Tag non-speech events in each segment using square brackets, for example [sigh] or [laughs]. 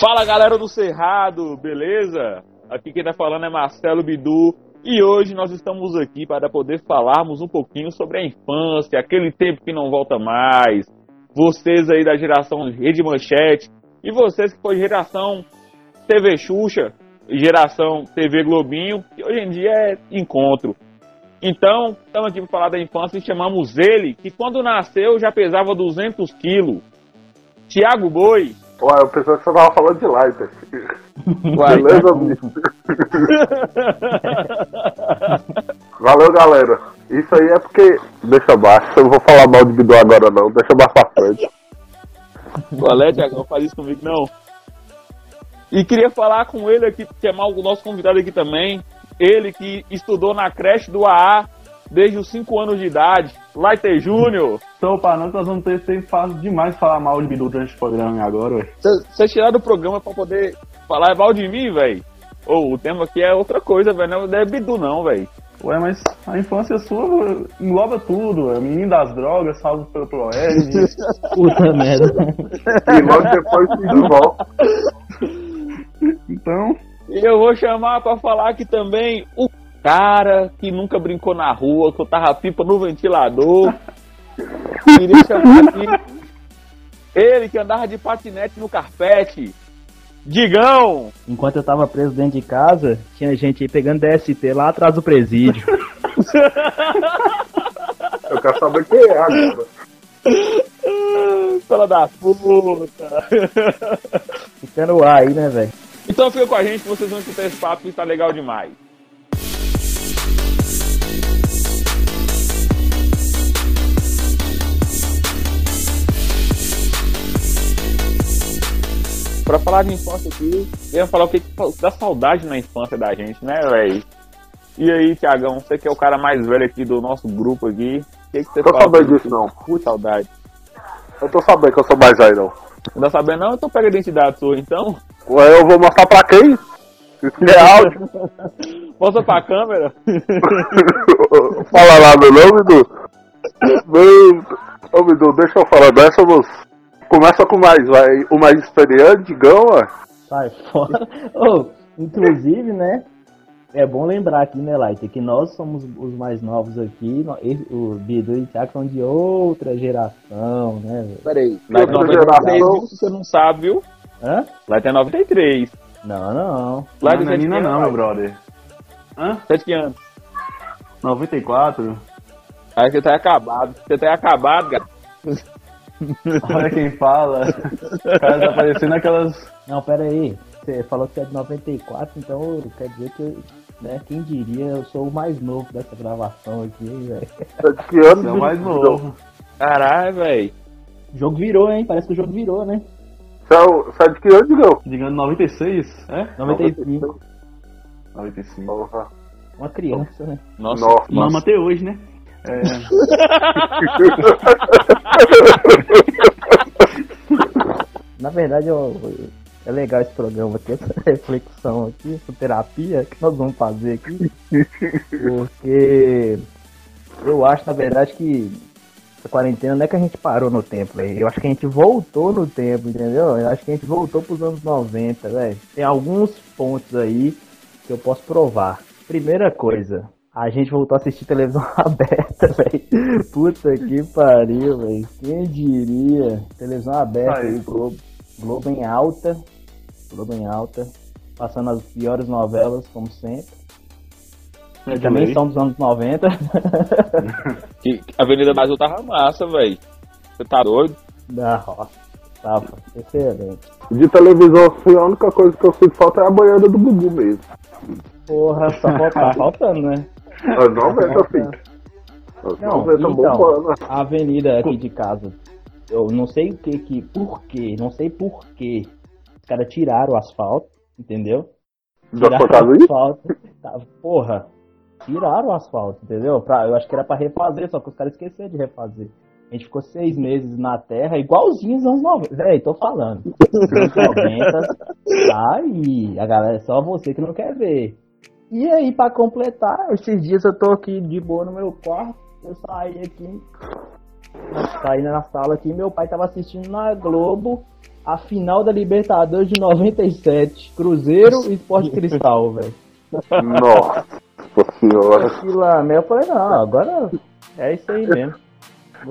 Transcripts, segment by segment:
Fala galera do Cerrado, beleza? Aqui quem tá falando é Marcelo Bidu e hoje nós estamos aqui para poder falarmos um pouquinho sobre a infância, aquele tempo que não volta mais. Vocês aí da geração Rede Manchete e vocês que foi geração TV Xuxa, geração TV Globinho, que hoje em dia é encontro. Então, estamos aqui para falar da infância e chamamos ele, que quando nasceu já pesava 200 quilos. Tiago Boi. Ué, eu pensei que você tava falando de Lighter. Beleza, bicho? Valeu, galera. Isso aí é porque. Deixa abaixo, eu não vou falar mal de Bidu agora não, deixa mais pra frente. Qual é? Não faz isso comigo, não. E queria falar com ele aqui, chamar o nosso convidado aqui também. Ele que estudou na creche do AA desde os 5 anos de idade. Laiter Júnior. Então, para nós, nós vamos ter sempre fácil demais falar mal de Bidu durante o programa agora, ué. Você tirar do programa pra poder falar mal de mim, velho? Ou o tema aqui é outra coisa, velho. Não é Bidu, não, velho. Ué, mas a infância sua engloba tudo, ué. Menino das drogas, salvo pelo Proerd. [laughs] Puta merda. E logo depois se volta. então, E eu vou chamar pra falar aqui também o cara que nunca brincou na rua, que eu tava pipa no ventilador. [laughs] Queria chamar aqui ele que andava de patinete no carpete. Digão! Enquanto eu tava preso dentro de casa, tinha gente aí pegando DST lá atrás do presídio. Eu quero saber quem é agora. Fala da puta! Fica no ar aí, né, velho? Então fica com a gente, vocês vão escutar esse papo que tá legal demais. Pra falar de infância aqui, eu ia falar o que que dá saudade na infância da gente, né, velho? E aí, Tiagão, você que é o cara mais velho aqui do nosso grupo aqui, o que, que você Tô fala? sabendo disso não. Puta saudade. Eu tô sabendo que eu sou mais velho não. Não tá sabendo não? Então pega a identidade sua, então. Ué, eu vou mostrar pra quem? Isso [laughs] que é áudio. Mostra pra câmera. [laughs] Fala lá meu nome, Bidu. [laughs] Meu... Ô, Bidu, deixa eu falar dessa, moço. Começa com mais, vai. O mais experiente, digão, ué. Sai fora. [laughs] Ô, inclusive, né? É bom lembrar aqui, né, Light, que nós somos os mais novos aqui. O Bidu e o Thiago são de outra geração, né, velho? Peraí. Tem Outra 93, geração. viu? Você não sabe, viu? Hã? Lá tem 93. Não, não. Lá não é menina não, meu brother. Hã? Sete que anos. 94? Aí você tá acabado. Você tá acabado, cara. [laughs] Olha quem fala. O cara tá parecendo aquelas... Não, pera aí. Você falou que é de 94, então quer dizer que, né, quem diria, eu sou o mais novo dessa gravação aqui, hein, velho. Tá de que ano? Você é o mais novo. Caralho, velho. O jogo virou, hein? Parece que o jogo virou, né? Você é, o- você é de que ano, digão? Digando 96, é? 95. 95. Porra. Uma criança, né? Nossa. Nossa. Mama até hoje, né? É, [laughs] Na verdade, eu- é legal esse programa aqui, essa reflexão aqui, essa terapia que nós vamos fazer aqui. Porque eu acho, na verdade, que essa quarentena não é que a gente parou no tempo, velho. Eu acho que a gente voltou no tempo, entendeu? Eu acho que a gente voltou pros anos 90, velho. Tem alguns pontos aí que eu posso provar. Primeira coisa, a gente voltou a assistir televisão [laughs] aberta, velho. Puta que pariu, velho. Quem diria? Televisão aberta, Aí. Globo, Globo em alta. Globo em alta. Passando as piores novelas, como sempre. é de Também lei. são dos anos 90. [laughs] Que que a Avenida Brasil tava massa, velho. Você tá doido? da roça. Tava excelente. De televisão, assim, a única coisa que eu sinto falta é a banheira do Gugu mesmo. Porra, só falta, tá faltando, né? As 90, filho. As Não, 90 então, bombando. a avenida aqui de casa, eu não sei o que que, por quê, não sei por quê. Os caras tiraram o asfalto, entendeu? Tiraram o asfalto. Tá, porra, tiraram o asfalto, entendeu? Pra, eu acho que era pra refazer, só que os caras esqueceram de refazer. A gente ficou seis meses na terra, igualzinho aos anos 90. Véi, tô falando. Anos 90, tá aí. A galera, é só você que não quer ver. E aí, pra completar, esses dias eu tô aqui de boa no meu quarto, eu saí aqui, saí na sala aqui, meu pai tava assistindo na Globo a final da Libertadores de 97. Cruzeiro e Esporte [laughs] Cristal, velho. Nossa senhora. Aquilo lá, eu falei, não, agora é isso aí mesmo.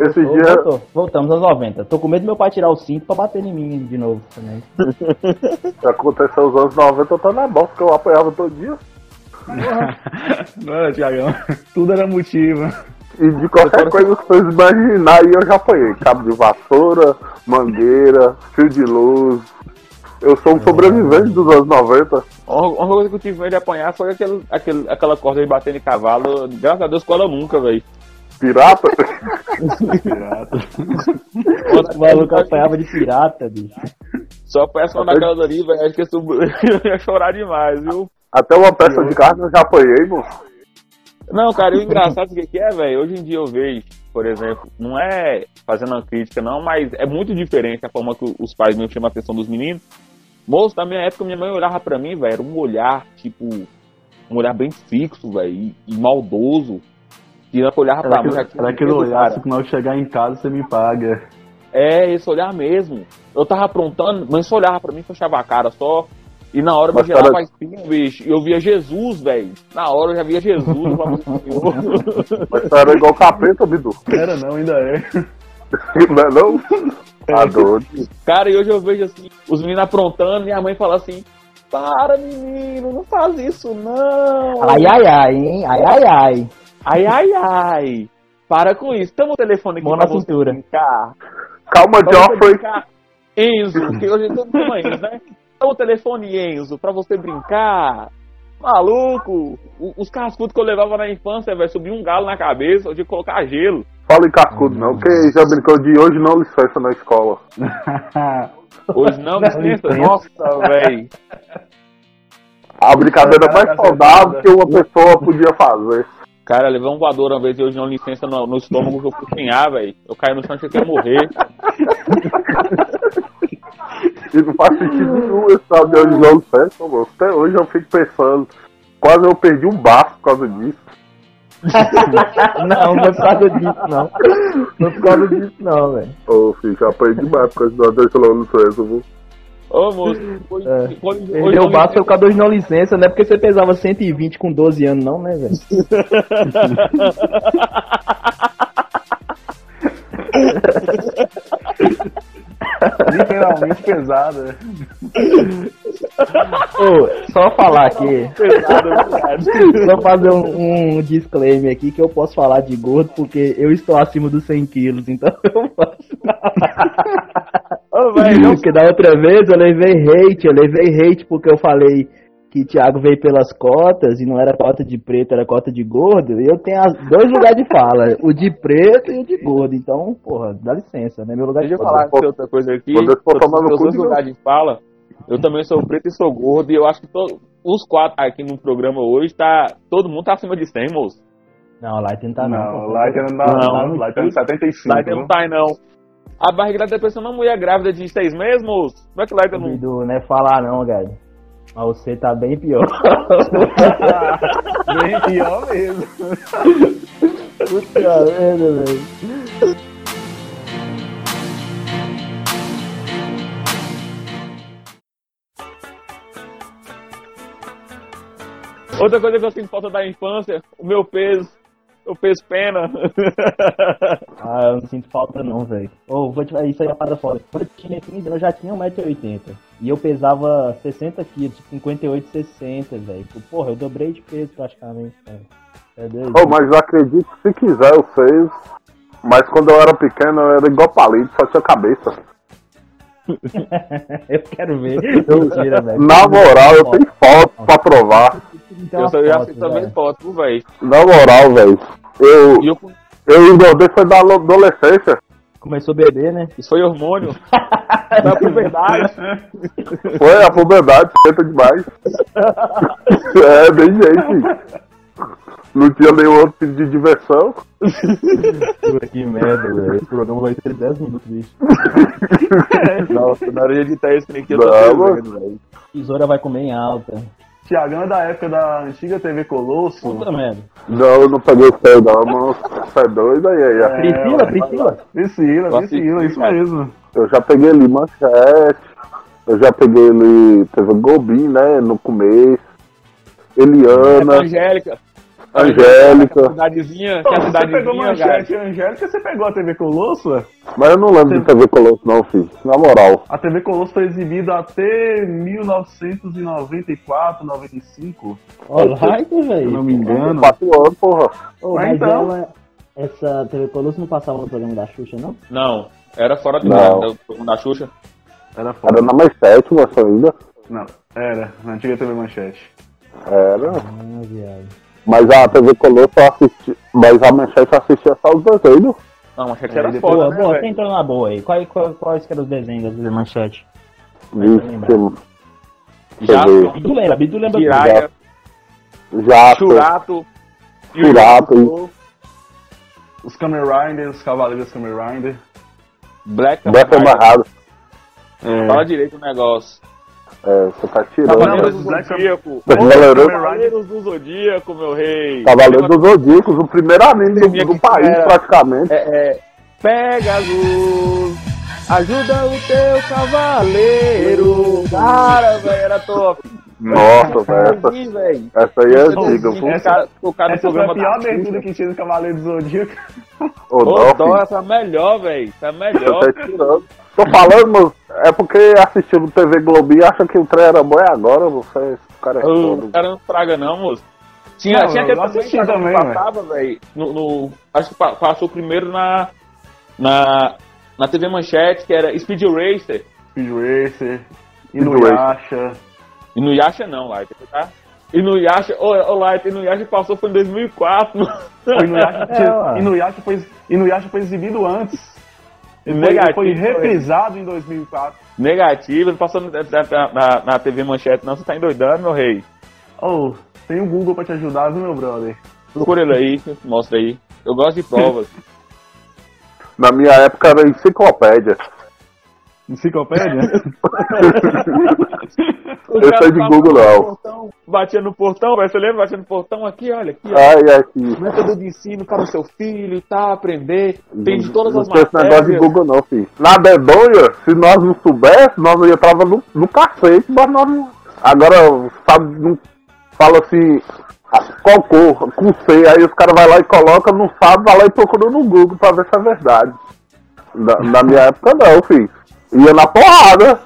Esse Voltou, dia- voltou. Voltamos aos 90. Tô com medo do meu pai tirar o cinto pra bater em mim de novo também. [laughs] Aconteceu os anos 90, eu tô na bosta, que eu apanhava todo dia. Não, [laughs] Tiagão, tudo era motivo. E de qualquer coisa que vocês imaginarem, eu já apanhei. Cabo de vassoura, mangueira, fio de luz. Eu sou um sobrevivente dos anos 90. Uma coisa que eu tive medo de apanhar foi aquele, aquele, aquela corda de bater em cavalo. Graças a Deus, cola nunca, velho. Pirata? [laughs] Pirata. O maluco apanhava de pirata, bicho. Só peça uma daquelas ali, velho. Acho que eu [laughs] ia chorar demais, viu? Até uma peça de carne eu já apanhei, moço. Não, cara, e o engraçado o que é, velho? Hoje em dia eu vejo, por exemplo, não é fazendo uma crítica, não, mas é muito diferente a forma que os pais mesmo chamam a atenção dos meninos. Moço, na minha época, minha mãe olhava pra mim, velho, era um olhar, tipo, um olhar bem fixo, velho, e, e maldoso. E ela olhava pra mim, aquele, já tinha era aquele olhar, cara. se quando eu chegar em casa você me paga. É, esse olhar mesmo. Eu tava aprontando, mas só olhava pra mim, fechava a cara só. E na hora eu a espinha, bicho. E eu via Jesus, velho. Na hora eu já via Jesus. [laughs] Mas tu era igual capeta, Bidu. Era não, ainda é. [laughs] Não é não? Tá doido. Cara, e hoje eu vejo assim, os meninos aprontando e a mãe fala assim: Para, menino, não faz isso não. Ai, ai, ai, hein? Ai, ai, ai. ai, ai. ai. Para com isso. Toma o telefone aqui Mão na cintura. Calma, Joffrey. Enzo, que hoje todo mundo né? O telefone, Enzo, pra você brincar. Maluco, os cascudos que eu levava na infância, velho, subia um galo na cabeça, eu tinha que colocar gelo. Fala em cascudo não, que já brincou de hoje não licença na escola. [laughs] Hoje não, licença. Nossa, velho. A brincadeira mais Caraca, saudável que uma pessoa podia fazer. Cara, eu levei um voador uma vez e hoje não licença no, no estômago que eu fui velho. Eu caí no chão e achei que ia morrer. [laughs] E não faz sentido nenhum esse tal de não licença, moço. Até hoje eu fico pensando. Quase eu perdi um baço por causa disso. [laughs] Não, não é por causa disso, não. Não é por causa disso, não, velho. Ô, filho, já aprendi demais por causa do Anderson não licença, viu? Ô, moço, hoje, É. hoje, hoje Perdeu o baço licença- foi por causa do não licença, não é porque você pesava 120 com 12 anos, não, né, velho? [laughs] Literalmente pesada. Ô, só falar aqui, Pesado, [laughs] só fazer um, um disclaimer aqui que eu posso falar de gordo porque eu estou acima dos 100 quilos, então [laughs] eu posso. Ô, velho, não Porque da outra vez eu levei hate, eu levei hate porque eu falei que Thiago veio pelas cotas e não era cota de preto, era cota de gordo. E eu tenho as, dois lugares de fala, o de preto e o de gordo. Então, porra, dá licença, né? Meu lugar Deixa de eu fala. falar aqui outra coisa aqui. Quando eu for Eu tomar no cu de lugares de fala. Eu também sou preto e sou gordo. E eu acho que to- os quatro aqui no programa hoje, tá, todo mundo tá acima de 100, moço. Não, lá não tá não. Não, que não Não. não, lá que não 75. Lá não tá, aí, não. A barriga da depressão uma mulher grávida de seis meses, moço. Como é que lá não... Não é falar não, velho. Mas você tá bem pior. [laughs] Bem pior mesmo. Puta merda, velho. Outra coisa que eu sinto falta da infância, o meu peso. Eu peso pena. [laughs] Ah, eu não sinto falta não, velho. Ô, vou te falar, isso aí é uma parada foda. Quando eu tinha 15 anos, eu já tinha 1,80m. E eu pesava 60 quilos, tipo 58, 60, velho. Porra, eu dobrei de peso praticamente, cara. É doido. Ô, mas eu acredito que se quiser eu sei. Mas quando eu era pequeno eu era igual palito, só tinha cabeça. [laughs] eu quero ver. [laughs] Mentira, velho. Na moral, eu tenho foto pra provar. Eu já fiz também foto, velho. Na moral, velho. Eu, eu, eu engordei foi da adolescência. Começou a beber, né? isso foi hormônio. [laughs] Na puberdade. Foi a puberdade, senta demais. é, bem gente. Não tinha nenhum outro tipo de diversão. Que merda, velho. Esse programa vai ter 10 minutos, bicho. [laughs] Nossa, na hora de editar esse trem aqui, eu tô Não, velho. Tesoura vai comer em alta. Tiagão é da época da antiga TV Colosso. Puta merda. Não, eu não peguei o pé não, mano. Você é doido aí, aí. É, Priscila. Priscila. Priscila, Priscila, isso mesmo. Eu já peguei ali manchete, Eu já peguei ele, teve Gobin, né, no começo. Eliana, Angélica. Angélica. Que a cidadezinha, que a Você pegou cidadezinha, manchete cara. Angélica, você pegou a TV Colosso? mas eu não lembro de TV Colosso não, filho. Na moral. A TV Colosso foi exibida até 1994, 95. Alright, Se eu velho. não me engano. Quatro anos, porra. Ô, Mas mas então- ela, essa TV Colosso não passava no programa da Xuxa, não? Não, era fora do Não. do programa da Xuxa. Era foda. Era na mais sétima essa ainda. Não, era. Na antiga TV Manchete. Era. Ah, viado. Mas a TV Colosso eu assisti. Mas a manchete assistia só os desenhos. Não, que É, era depois- foda, Boa, né, boa, entrou na boa aí? Quais, quais, quais que eram os desenhos da Manchete? Vixe, Já. Bidu lembra, Bidu lembra. Jiraya, Jato. Churato. Churato. Os Kamen Riders, os Cavaleiros Kamen Rider. Black Kamen Rider. amarrado. Fala direito o negócio. É, você tá tirando. Cavaleiros mas do Zodíaco. Cavaleiro- Cavaleiros do Zodíaco, meu rei. Cavaleiro dos Zodíacos, o primeiro anime do, do país, era- praticamente. É, é, Pegasus, ajuda o teu cavaleiro. Cara, velho, era top. Nossa, velho. Essa, essa aí é antiga. Sim, viu? o cara, o cara do Essa foi a pior da abertura que tinha do Cavaleiro do Zodíaco. Ô, dó, essa é melhor, velho. Essa é melhor. Tá tirando. Tô falando, moço, é porque assistindo TV Globo e acha que o trem era bom e agora você, o cara é todo. O cara não praga não, moço. Tinha, Não, tinha aquele assisti programa que também, passava, velho. No, no- acho que pa- passou primeiro na, na, na TV Manchete, que era Speed Racer. Speed Racer, Speed Inuyasha. E no Yasha não, Light, tá? E no Yasha, ô, ô Light, e no Yasha passou foi em 2004. O Inuyasha, [laughs] É, tinha- ué. Inuyasha, foi, Inuyasha foi exibido antes. Foi, Negativo, foi foi. reprisado em 2004. Negativo, não passou na, na, na- na TV Manchete não, você tá endoidando, meu rei. Oh, tem o Google pra te ajudar, viu, meu brother? Procura ele aí, mostra aí. Eu gosto de provas. [laughs] Na minha época era enciclopédia. Enciclopédia? [laughs] O Eu sei de Google, não. portão, batia no portão, você lembra? Batia no portão aqui, olha, aqui, ó. Ai, aqui. Método de ensino para o seu filho, tá? Aprender. Tem de todas não as tem esse negócio de matérias. Google não, filho. Na dedonha, se nós não soubéssemos, nós ia tava no, no cacete, mas nós não... Agora, sabe, não fala assim, ah, qual cor, com C, aí os caras vão lá e colocam, não sabe, vai lá e procura no Google pra ver se é verdade. Na, na minha época não, filho. Ia na porrada.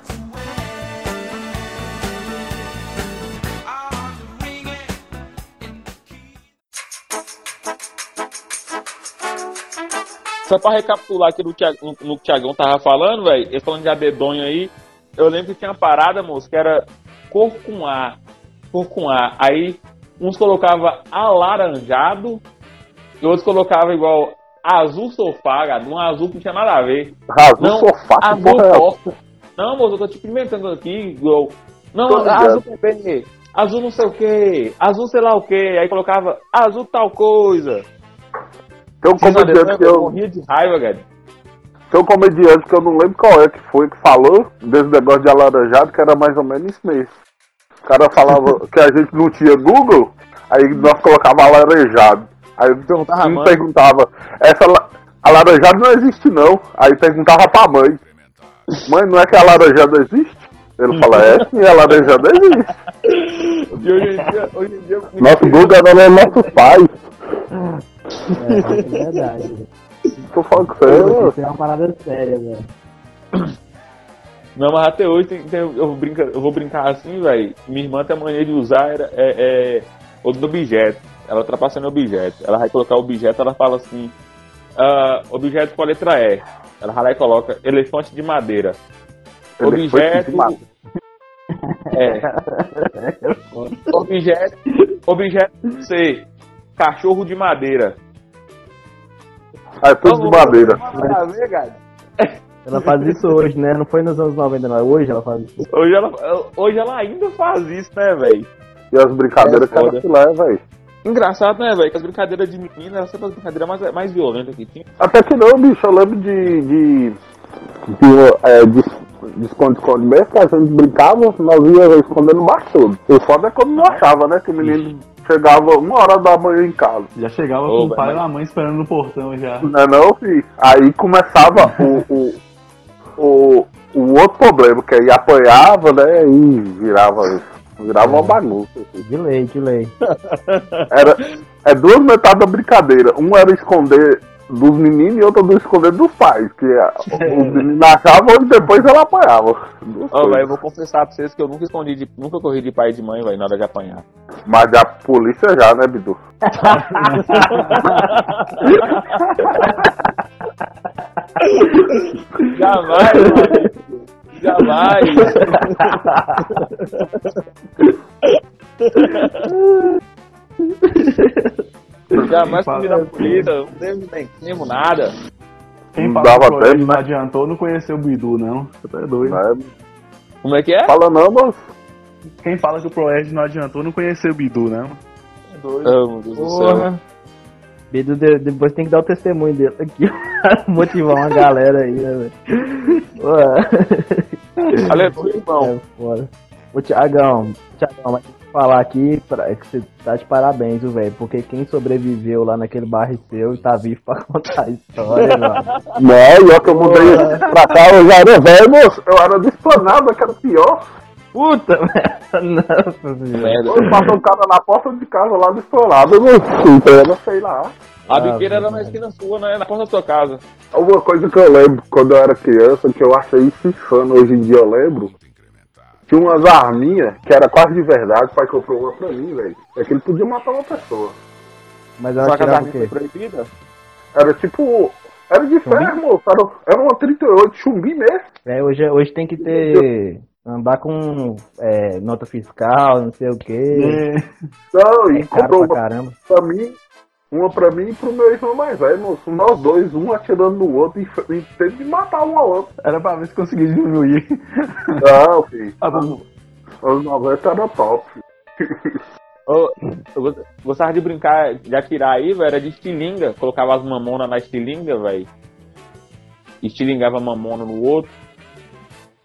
Só pra recapitular aqui do Thiag- no, que o Tiagão tava falando, velho, ele falando de adedonho aí, eu lembro que tinha uma parada, moço, que era cor com A. Cor com A. Aí uns colocava alaranjado e outros colocava igual azul sofá, gado. Um azul que não tinha nada a ver. Rasou Não, sofá, que azul porra é porta. Não, moço, eu tô te experimentando aqui, igual. Não, Tô azul bebê, azul não sei o que, azul sei lá o que. Aí colocava azul tal coisa. Tem um comediante que eu eu... morria de raiva, cara. Tem um comediante que eu não lembro qual é que foi que falou desse negócio de alaranjado, que era mais ou menos isso mesmo. O cara falava [laughs] que a gente não tinha Google, aí nós colocava alaranjado. Aí Perguntava a um mãe. perguntava, essa la- alaranjado não existe não. Aí perguntava pra mãe, mãe, não é que alaranjado existe? Ele fala, é sim, alaranjado existe. E hoje em dia, hoje em dia Nosso Google era nossos pais. É, é verdade. Tô falando com você, Isso é uma parada séria, velho. Não, mas até hoje tem, tem- eu, vou brincar, eu vou brincar assim, velho. Minha irmã tem a mania de usar era, é, é, outro objeto. Ela ultrapassando objeto. Ela vai colocar objeto, ela fala assim: ah, objeto com a letra E. Ela vai lá e coloca elefante de madeira. Elefante objeto. de madeira. É. objeto. Objeto C. Cachorro de madeira. Ah, é tudo de madeira. Ela faz isso hoje, né? Não foi nos anos 90, não. Hoje ela faz isso. Hoje ela, hoje ela ainda faz isso, né, velho? E as brincadeiras É que ela se leva, velho. Engraçado, né, velho? Que as brincadeiras de menina eram sempre as brincadeiras mais, mais violentas que tinha. Até que não, bicho, eu lembro de. de. de, é, de, de esconde-esconde mesmo, que a gente brincava, nós ia escondendo baixo. O foda é quando não achava, né? Que o menino chegava uma hora da manhã em casa. Já chegava Ô, com o pai e a mãe esperando no portão já. Não é não, filho? Aí começava o. o, o o outro problema, que aí apanhava, né? E virava, virava uma bagunça. assim. De lei, de lei. [laughs] Era, é duas metades da brincadeira. Um era esconder dos meninos e outra do esconder dos pais. Que a- [laughs] os meninos achavam e depois ela apanhava. Coisas. velho, eu vou confessar pra vocês que eu nunca escondi, de, nunca corri de pai e de mãe, velho, na hora de apanhar. Mas a polícia já, né, Bidu? [laughs] Jamais, mano. Jamais. Jamais comi na polícia, não teve nem nada. Quem Não fala dava que o Proerd tempo, não né? adiantou não conheceu o Bidu, não. Você tá doido. Né? Como é que é? Fala não, mas Quem fala que o Proerd não adiantou não conheceu o Bidu, não. Oh, meu Deus do céu. Porra. Bidu de- depois tem que dar o testemunho dele aqui. [laughs] Motivar uma galera aí, né, velho? Aleluia, irmão. É foda. Ô Tiagão, Tiagão, mas tem que falar aqui pra, que você tá de parabéns, velho? Porque quem sobreviveu lá naquele barre seu e tá vivo pra [laughs] contar a história, [laughs] mano. Não, e ó que eu mudei pra cá, eu já era velho, moço. Eu era desplanado, que era pior. Puta merda, [laughs] nossa senhora. Eu passou um cara na porta de casa lá desplanado, eu não sei, eu não sei lá. A Ah, biqueira era na esquina sua, né? Na porta da sua casa. Alguma coisa que eu lembro quando eu era criança, que eu achei isso insano, hoje em dia eu lembro. Tinha umas arminhas que era quase de verdade, o pai comprou uma pra mim, velho. É que ele podia matar uma pessoa. Mas Só ela que a tirava arma o foi quê? proibida? Era tipo. Era de ferro, moço. Era, era uma 38 chumbi mesmo. É, hoje, hoje tem que ter. Andar com é, nota fiscal, não sei o quê. Não, É e caro comprou pra uma caramba. pra mim, uma pra mim e pro meu irmão mais velho, moço. Nós dois, um atirando no outro e, e teve de matar um ao outro. Era pra ver se conseguia diminuir. [laughs] Não, filho. Ah, bom. Os 90 era top. Ô, eu gost- gostava de brincar, de atirar aí, velho, era de estilinga. Colocava as mamonas na estilinga, velho. Estilingava mamona no outro.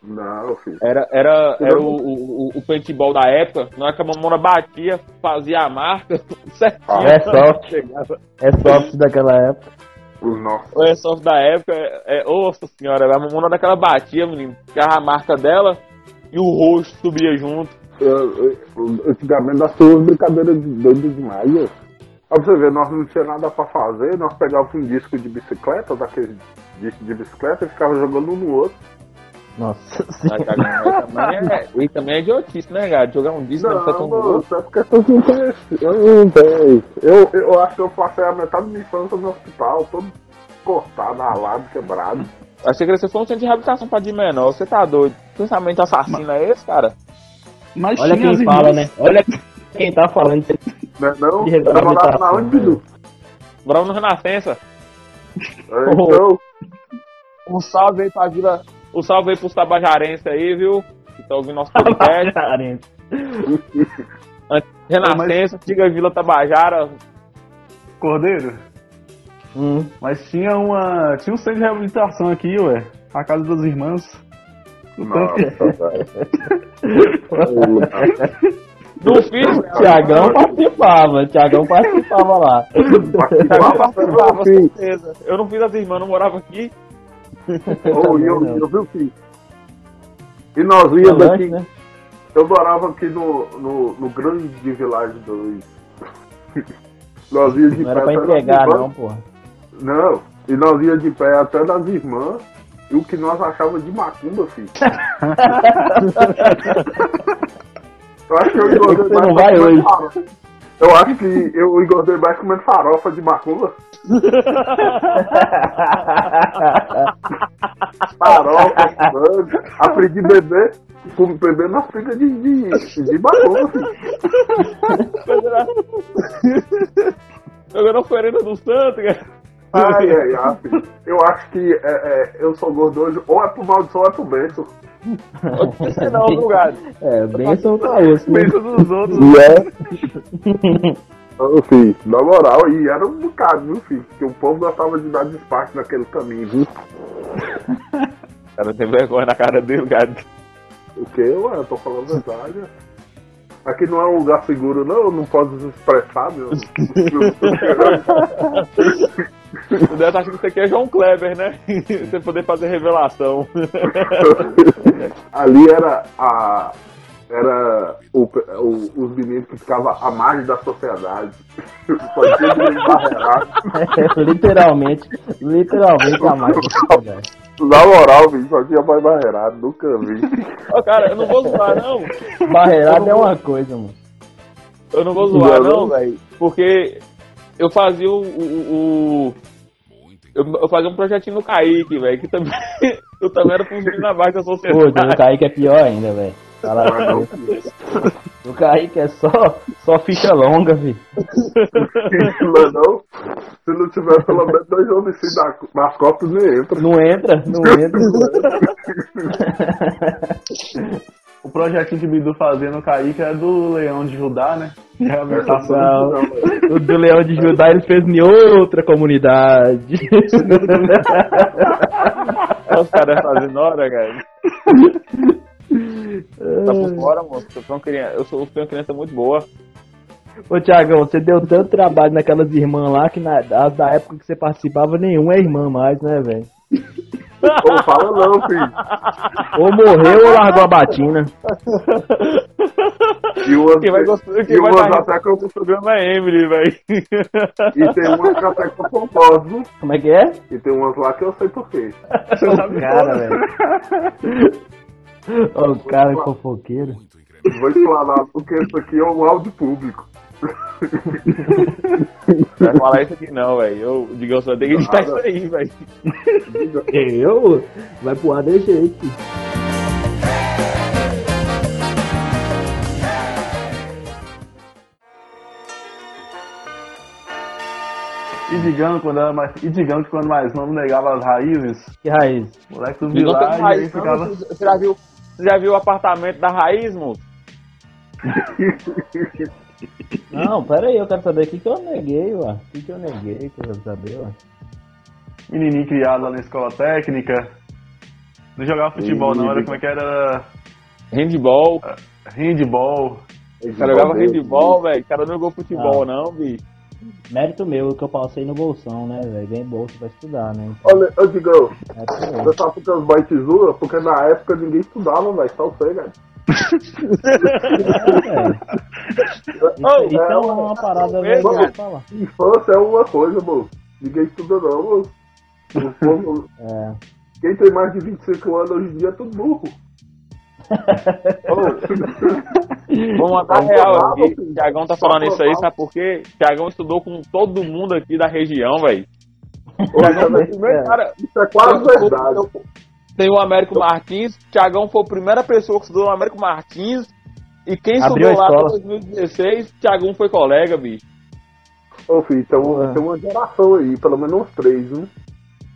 Não, filho. Era, era, era o, o, o- paintball da época. Na hora que a mamona batia, fazia a marca [laughs] certinho. É soft. Chegava. É soft daquela época. Os nossos. O airsoft da época, é, é, nossa senhora, a mamona daquela batia, menino. Ficava a marca dela e o rosto subia junto. Eu- eu- Antigamente nós tínhamos brincadeiras de doido demais. Pra você ver, nós não tinha nada pra fazer, nós pegávamos um disco de bicicleta, daquele disco de bicicleta, e ficava jogando um no outro. Nossa [laughs] Mas, senhora. cara, também é, e também é idiotice, né, cara? Jogar um disco não, Não, tá tão mano, louco. é porque eu não conheci. Eu não tenho. Eu, eu acho que eu passei a metade da minha infância no hospital, todo cortado, ralado, quebrado. Achei que você foi um centro de reabilitação pra de menor. Você tá doido? Pensamento assassino é esse, cara? Mas Olha quem fala, irmãs. né? Olha quem tá falando. Né, não? De Eu morava na onde, Bidu? Morava no Renascença. É, Então, [laughs] Um salve aí pra vila. Um salve aí pros tabajarenses aí, viu? Que tá ouvindo nosso podcast. Renascença, antiga Vila Tabajara. Cordeiro, Hum. mas tinha uma. Tinha um centro de reabilitação aqui, ué. A casa das irmãs. Nossa, [laughs] velho. Não fiz, Tiagão participava, Tiagão participava lá. participava, com Sim. certeza. Eu não fiz as irmãs, não morava aqui. E eu, não. eu vi o que? E nós íamos aqui. né? Eu morava aqui no, no, no grande Village 2. [laughs] nós íamos de Não era pé pra até entregar, nas não, porra. Não, e nós íamos de pé até nas irmãs. E o que nós achávamos de macumba, filho. [laughs] eu acho que eu Você não vai hoje. farofa. Eu acho que eu engordei mais comendo farofa de macumba. [laughs] Farofa, sangue. Aprendi a beber, beber nas figas de, de, de macumba, filho. Jogando oferenda do santo, cara. Ai, ai, ai. Eu acho que é, é, eu sou gordo hoje, ou é pro maldição ou é pro benção. Você não, lugar. É, benção pra osso, né? pensa dos outros. É. [laughs] Ô, filho, na moral, e era um bocado, viu, filho? Porque o povo gostava de dar destaque naquele caminho, viu? [laughs] Cara, tem vergonha na cara dele, cara. O que? Ué, eu tô falando a verdade. Aqui não é um lugar seguro, não, eu não posso se expressar, meu. [laughs] [laughs] O Deve tá achando que isso aqui é João Kleber, né? [laughs] Você poder fazer revelação. [laughs] Ali era a. Era o, o- os meninos que ficavam à margem da sociedade. Só tinha menino barreirado. É, literalmente, literalmente a mais. velho. Na moral, bicho, só tinha mais barreirado, nunca vi. Ó, cara, eu não vou zoar, não. Barreirada é uma coisa, mano. Eu não vou zoar, Não, não, não. velho. Porque eu fazia o. o- o- eu, eu fazia um projetinho no Kaique, velho, que também. [laughs] eu também era funcionário na base da Pô, sociedade. o Kaique é pior ainda, velho. Fala. O Kaique é só, só ficha longa, vi. Não é não? Se não tiver pelo menos dois homicídios na- nas costas, nem entra. Não entra, não entra. [laughs] [laughs] O projetinho que o Bidu fazia no Kaique é do Leão de Judá, né? [laughs] E a. O do Leão de Judá ele fez em outra comunidade. Olha [laughs] os caras fazendo hora, cara. Tá por fora, moço. Eu sou uma criança, eu sou, eu sou uma criança muito boa. Ô Tiagão, você deu tanto trabalho naquelas irmãs lá que na, as da época que você participava, nenhuma é irmã mais, né, velho? Não fala não, filho. Ou morreu ou largou a batina. E umas, Quem vai gostar, quem vai dar até com, o programa é Emily, velho. e tem umas que até com propósito. Como é que é? E tem umas lá que eu sei por quê. Você sabe Cara, velho. Ó, o cara é fofoqueiro. Vou explanar porque isso aqui é um áudio público. [laughs] Vai falar isso aqui não, velho. Eu, digamos, vai ter que editar isso aí, velho. Eu? Vai pro ar de jeito. E digamos quando era mais. E digamos que quando mais novo negava as raízes, Que raiz? moleque tem milagres aí raiz, não. ficava. Você já viu, você já viu o apartamento da raiz, moço? [laughs] Não, pera aí, eu quero saber o que, que eu neguei, ué. O que, que eu neguei que eu quero saber, ué. Menininho criado lá na escola técnica. Não jogava futebol, não, era como é que era. Handball. Handball. O cara jogava handball, velho. O cara não jogou futebol, não, bicho. Mérito meu que eu passei no bolsão, né, velho? Ganhei bolsa pra estudar, né? Olha, eu digo, você sabe porque os boys zoam? Porque na época ninguém estudava, velho. Só você, velho. Isso é uma parada é, legal falar. Infância é uma coisa, moço. Ninguém estuda não, moço. O povo- É. Quem tem mais de 25 anos hoje em dia é tudo burro. [laughs] Vamos mandar real aqui. Thiagão tá falando isso aí, sabe por quê? O Thiagão estudou com todo mundo aqui da região, velho. É. cara. Isso é quase verdade. Tem o Américo Martins. O Thiagão foi a primeira pessoa que estudou no Américo Martins. E quem Abriu estudou a lá em escola. 2016, o Thiagão foi colega, bicho. Ô, filho, tem, um- Ué. tem uma geração aí, pelo menos uns três, hein?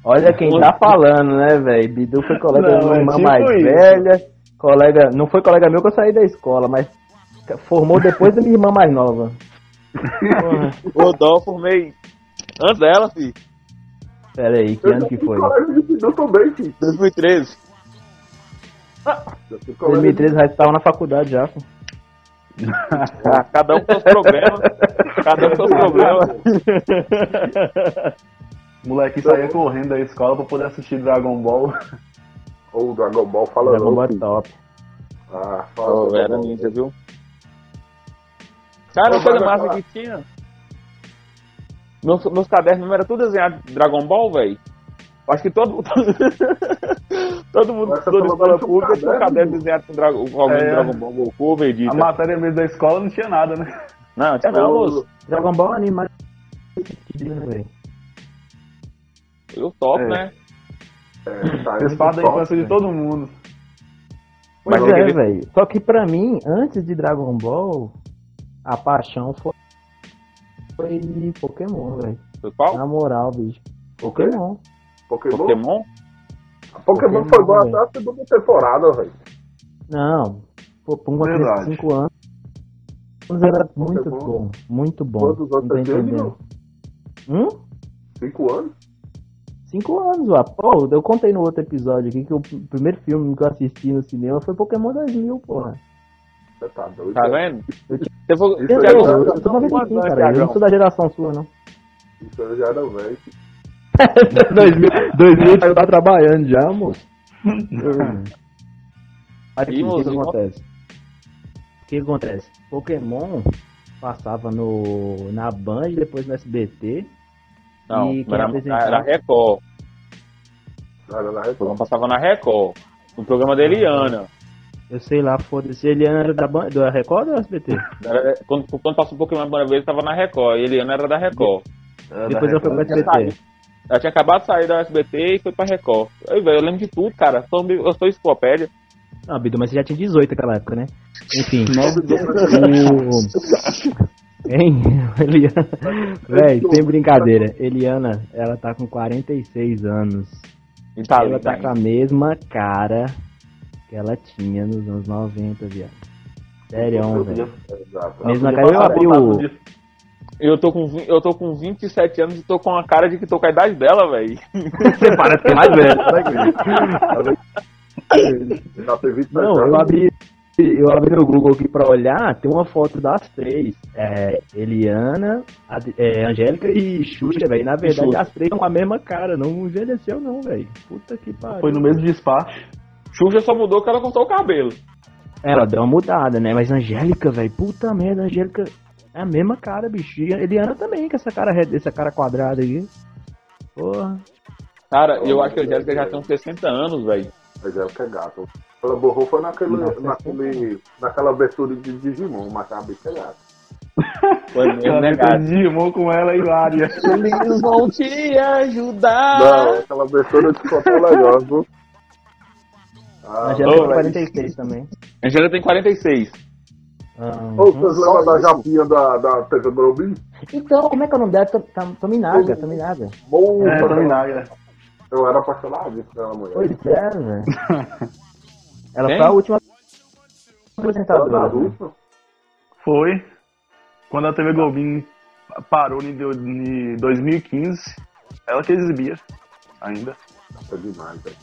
Olha quem tá falando, né, velho? Bidu foi colega Não, da minha é irmã tipo mais isso. velha. Colega. Não foi colega meu que eu saí da escola, mas formou depois da minha irmã mais nova. [laughs] O Dó formei antes dela, filho. Pera aí, que ano que foi? Bidu também, filho. 2013. Eu fui colégio 2013 já estava na faculdade já. pô. Ah, cada um com seus problemas. Cada um com seus problemas. O [laughs] moleque saía correndo da escola pra poder assistir Dragon Ball. Ou o Dragon Ball fala Dragon não, Ball é filho. top. Ah, fala Dragon era ninja, viu? Cara, uma coisa massa que tinha. Meus, meus cadernos mesmo era tudo desenhado de Dragon Ball, velho. Acho que todo [laughs] todo mundo que você estudou falou escola pública tinha um caderno, desenhado com, Dragon, com algum É. Dragon Ball, Goku, A Vegeta. matéria mesmo da escola não tinha nada, né? Não, tinha não, moço. Dragon Ball é anime velho. Eu top, É. né? É, tá, Fez parte da infância de todo mundo. Pois Mas é, ver- velho. Só que pra mim, antes de Dragon Ball, a paixão foi, foi de Pokémon, velho. Foi qual? Na moral, bicho. Pokémon. Pokémon? Pokémon? Pokémon Pokémon, foi bom velho. até a segunda temporada, velho. Não. Pô, pra uma criança de 5 anos era muito Pokémon. bom. Muito bom. Quantos anos você teve? Hum? Cinco anos? Cinco anos, ó. Pô, eu contei no outro episódio aqui que o pr- primeiro filme que eu assisti no cinema foi Pokémon 2000, porra. Você tá doido? Tá vendo? Você foi... Isso Eu, eu, eu, eu sou 95, Quantos anos, cara. Eu não sou da geração sua, não. Isso eu já era velho. 2000, 2000 eu tá trabalhando já, moço. Aí, E, o que, moço, acontece? O que acontece? Pokémon passava no, na Band, depois no SBT. Não, E era, apresentava? era Record. Era na O Record. programa passava na Record. No programa da Eliana. Eu sei lá, foda-se, ele era da, da Record ou do SBT? Era- quando, quando passou um Pokémon a primeira vez, tava na Record. E Eliana era da Record. Era Depois da ela foi Record. SBT. Ela tinha acabado de sair da SBT e foi pra Record. Aí, velho, eu lembro de tudo, cara. Sou- Eu sou enciclopédia. Não, Bidu, mas você já tinha 18 naquela época, né? Enfim. [laughs] o... Hein? [laughs] Eliana. Véi, sem brincadeira. Eliana, ela tá com 46 anos. E tá ela ali, tá com a mesma cara que ela tinha nos anos 90, viado. Sério, velho. Podia cara, eu abri o. Eu tô, com, eu tô com 27 anos e tô com a cara de que tô com a idade dela, velho. Você parece que é mais velho. 20 Não, eu abri. Eu abri no Google aqui pra olhar, tem uma foto das três. É, Eliana, Ad- é, Angélica e Xuxa, velho. Na verdade, Xuxa. as três estão com a mesma cara. Não envelheceu, não, velho. Puta que pariu. Foi no mesmo despacho. Xuxa só mudou que ela cortou o cabelo. Ela deu uma mudada, né? Mas Angélica, velho, puta merda, Angélica é a mesma cara, bicho. E Eliana também, com essa cara, essa cara quadrada aí. Porra. Cara, eu acho que a Angélica já tem uns 60 anos, velho. Que é gato. Ela borrou foi naquele, Nossa, naquele, naquela abertura de Digimon, mas a bicha é gata. Foi mesmo, né, cara? Digimon com ela e Lária. Eles vão te ajudar. Não, aquela abertura de foto é legal, viu? Ah, Angélica ô, tem velho. 46 também. A Angélica tem 46. Ah, Ô, vocês lembram da japinha da, da TV Globinho? Então, como é que é o nome dela? Tam- Tam- Tominaga, Tominaga. Boa, É. Eu era apaixonado pela mulher. Pois é, velho. [laughs] Ela Quem? foi a última Ela apresentadora. da né? Foi quando a TV Globinho parou em 2015. Ela que exibia ainda. Nossa, demais, velho.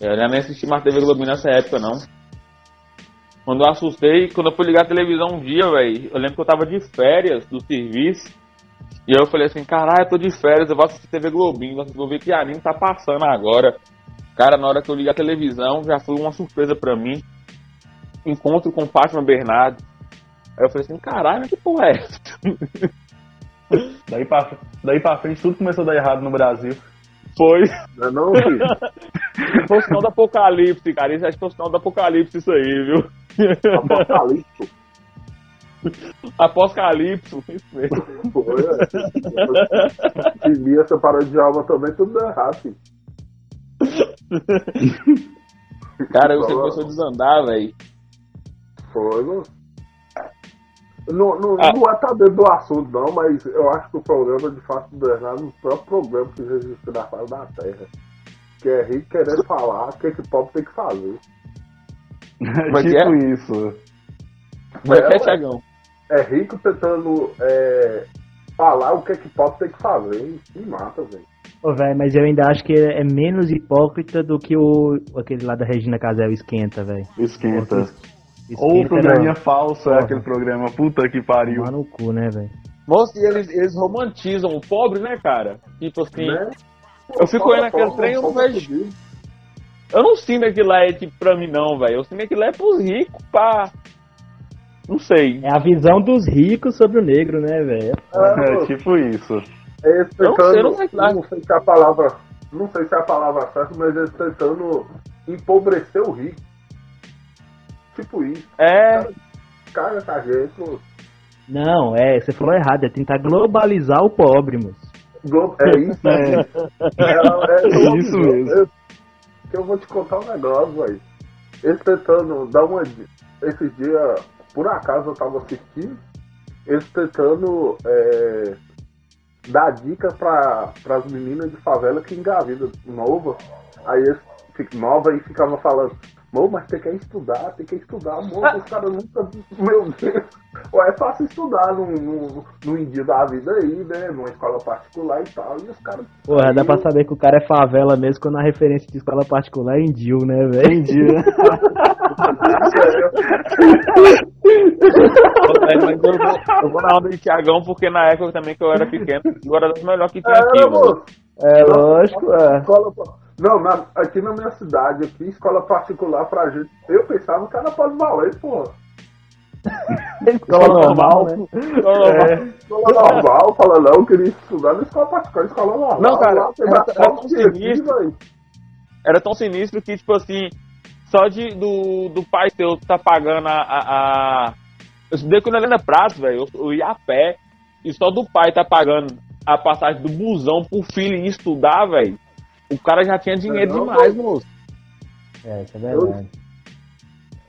Eu já nem assisti mais TV Globinho nessa época, não. Quando eu assustei, quando eu fui ligar a televisão um dia, velho, eu lembro que eu tava de férias do serviço. E aí eu falei assim, caralho, eu tô de férias, eu vou assistir TV Globinho, vou ver que anime tá passando agora. Cara, na hora que eu liguei a televisão, já foi uma surpresa pra mim. Encontro com Fátima Bernardo. Aí eu falei assim, caralho, mas que porra é essa? Daí pra, daí pra frente tudo começou a dar errado no Brasil. Foi. Não é não, filho? [laughs] Foi o sinal do apocalipse, cara. Isso acho que foi o sinal do apocalipse isso aí, viu? Apocalipse. Apocalipse, isso mesmo. Foi, é. Se Bia separou de alma também, tudo deu errado, filho. Cara, você começou a desandar, velho. Foi, não. Não, não, Ah. não é tá dentro do assunto, não, mas eu acho que o programa de fato do Bernardo é um próprio programa que já existe na face da Terra. Que é rico querendo falar o que, que o pobre tem que fazer. [laughs] É que tipo é? isso. Como é que é, ué. Thiagão? É rico tentando é, falar o que, que o pobre tem que fazer. E mata, velho. Ô, velho, mas eu ainda acho que é menos hipócrita do que o aquele lá da Regina Casel esquenta, velho. Esquenta. Esquenta Ou o programinha falso é aquele programa. Puta que pariu. Tomar no cu, né, velho? Moço, e eles, eles romantizam o pobre, né, cara? Tipo assim, Né? Eu fico olhando aquele trem e eu não vejo. Eu não sinto aquilo lá é tipo pra mim, não, velho. Eu sinto aquilo lá é pros ricos, pá. Não sei. É a visão dos ricos sobre o negro, né, velho? É tipo isso. Eles Eu não tentando, sei, eu não sei lá. não sei se é a palavra, não sei se é a palavra certa, mas eles tentando empobrecer o rico. Tipo isso. É, Cara, tá gente, moço. Não, é, você falou errado, é tentar globalizar o pobre, moço. É [laughs] isso, É. É, é, Isso mesmo. Eu, eu vou te contar um negócio, velho. Eles tentando dar uma. Esses dias, por acaso eu tava assistindo, eles tentando é, dar dica para as meninas de favela que engravidam nova. Aí eles ficam nova e ficavam falando, Mô, mas tem que estudar, tem que estudar, moço, [laughs] os caras nunca. Meu Deus! Ué, é fácil estudar num, num, num indício da vida aí, né? Numa escola particular e tal. E os caras. Porra, dá pra saber que o cara é favela mesmo quando a referência de escola particular é em Dil, né, velho? Entendi, né? eu vou, eu vou na onda de Thiagão porque na época também que eu era pequeno, eu era das melhores que tinha Era, aqui, mano. moço. É lógico, é. Escola, não, na- aqui na minha cidade, aqui, escola particular pra gente, eu pensava que era polivalente, pô. [laughs] Escola normal, né? É, escola normal, fala não, eu queria estudar na escola particular, escola normal. Não, cara, lá, era- era tão aqui, sinistro. Era tão sinistro que, tipo assim, só de, do, do pai seu tá pagando a. a, a... Eu estudei com o Helena Pratos, velho. Eu, eu ia a pé. E só do pai tá pagando a passagem do busão pro filho ir estudar, velho. O cara já tinha dinheiro não, demais, não. moço. É, isso é verdade.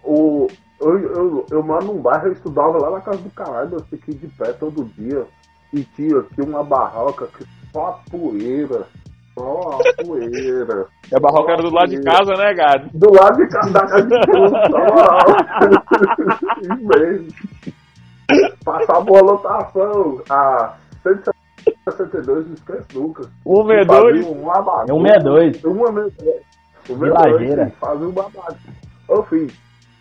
Eu, o, eu, eu, eu moro num bairro, eu estudava lá na casa do caralho, eu fiquei de pé todo dia. E tinha aqui uma barroca que só poeira. Só a poeira. E a barroca era do lado de casa, né, Gado? Do lado de casa, da casa de tudo, só [laughs] Passava boa lotação a 170 62 do Lucas Lucas. O 62? Um abacu, é um 62. Uma o Vilageira. Fazia um babado. Ô, filho,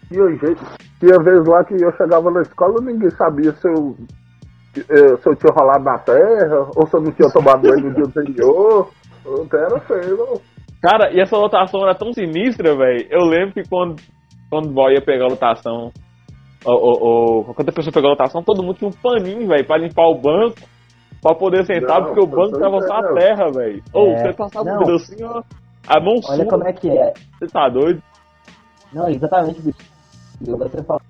tinha um jeito. Tinha vez lá que eu chegava na escola ninguém sabia se eu, eh, se eu tinha rolado na terra ou se eu não tinha tomado banho no dia anterior. Até era feio, mano. Cara, e essa lotação era tão sinistra, velho. Eu lembro que quando, quando o boy ia pegar a lotação, ou, ou, ou quando a pessoa pegou a lotação, todo mundo tinha um paninho, velho, pra limpar o banco pra poder sentar, Não, porque o banco tava só a terra, velho. Ou É, você passava não. um dedo assim, ó, a mão Olha sua, como é que é. você tá doido? Não, exatamente, bicho. Agora você falou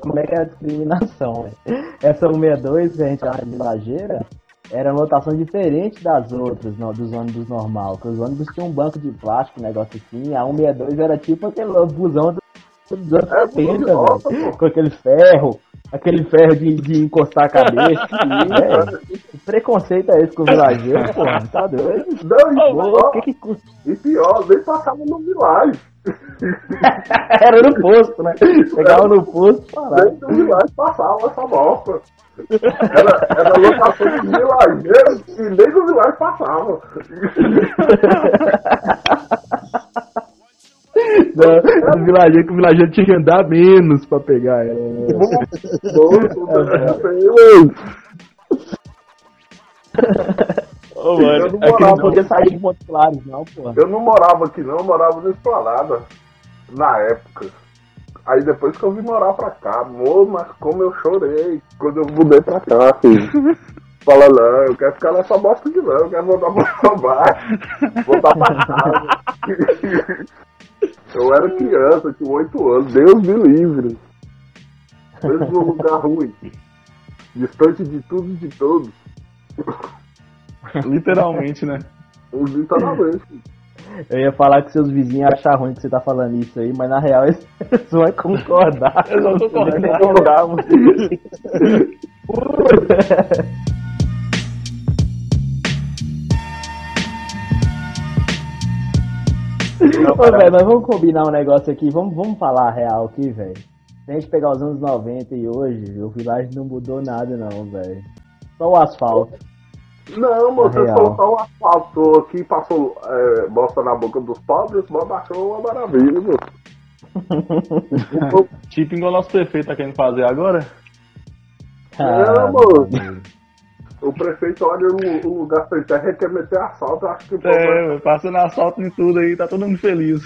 como é que é a discriminação, velho. Essa 162 que a gente chama de lajeira era uma lotação diferente das outras, no- dos ônibus normal. Que os ônibus tinham um banco de plástico, um negócio assim. A 162 era tipo aquele busão do- dos anos É, 70, de volta, velho. Com aquele ferro, aquele ferro de, de encostar a cabeça. [laughs] é, que preconceito é esse com o vilageiro, porra? Tá doido? Não, e, Pô, que que custa? e pior, nem passava no milagre. [laughs] Era no posto, né? Chegava no posto, parava. No milagre passava essa bosta. Era, era lotação de vilageiro e nem no milagre passava. [laughs] Não, do vilageiro, que o vilageiro tinha que andar menos pra pegar ela. Ô, mano, Eu não é morava Não podia sair de Montes Claros, não, porra. Eu não morava aqui não, eu morava no Esplanada na época. Aí depois que eu vim morar pra cá, amor, mas como eu chorei quando eu mudei pra cá, filho. [laughs] Fala, não, eu quero ficar nessa bosta aqui não, eu quero voltar pra trabalho, voltar pra [laughs] casa. Eu era criança, tinha oito anos, Deus me livre. Mesmo num lugar ruim, distante de tudo e de todos, Literalmente, né? [laughs] literalmente. Eu ia falar que seus vizinhos acham ruim que você tá falando isso aí, mas na real eles [laughs] eles vão concordar. Eles vão concordar. Eles vão concordar, [laughs] Ô, velho, mas vamos combinar um negócio aqui, vamos, vamos falar a real aqui, velho. Se a gente pegar os anos 90 e hoje, o Village não mudou nada não, velho. Só o asfalto. Não, Na você soltar o asfalto aqui, passou é, bosta na boca dos pobres, mas achou uma maravilha, moço. [laughs] Tipo igual o nosso prefeito tá querendo fazer agora. É, moço. O prefeito olha o, o lugar sem terra e quer meter asfalto, eu acho que o vai- É, passando asfalto em tudo aí, tá todo mundo feliz.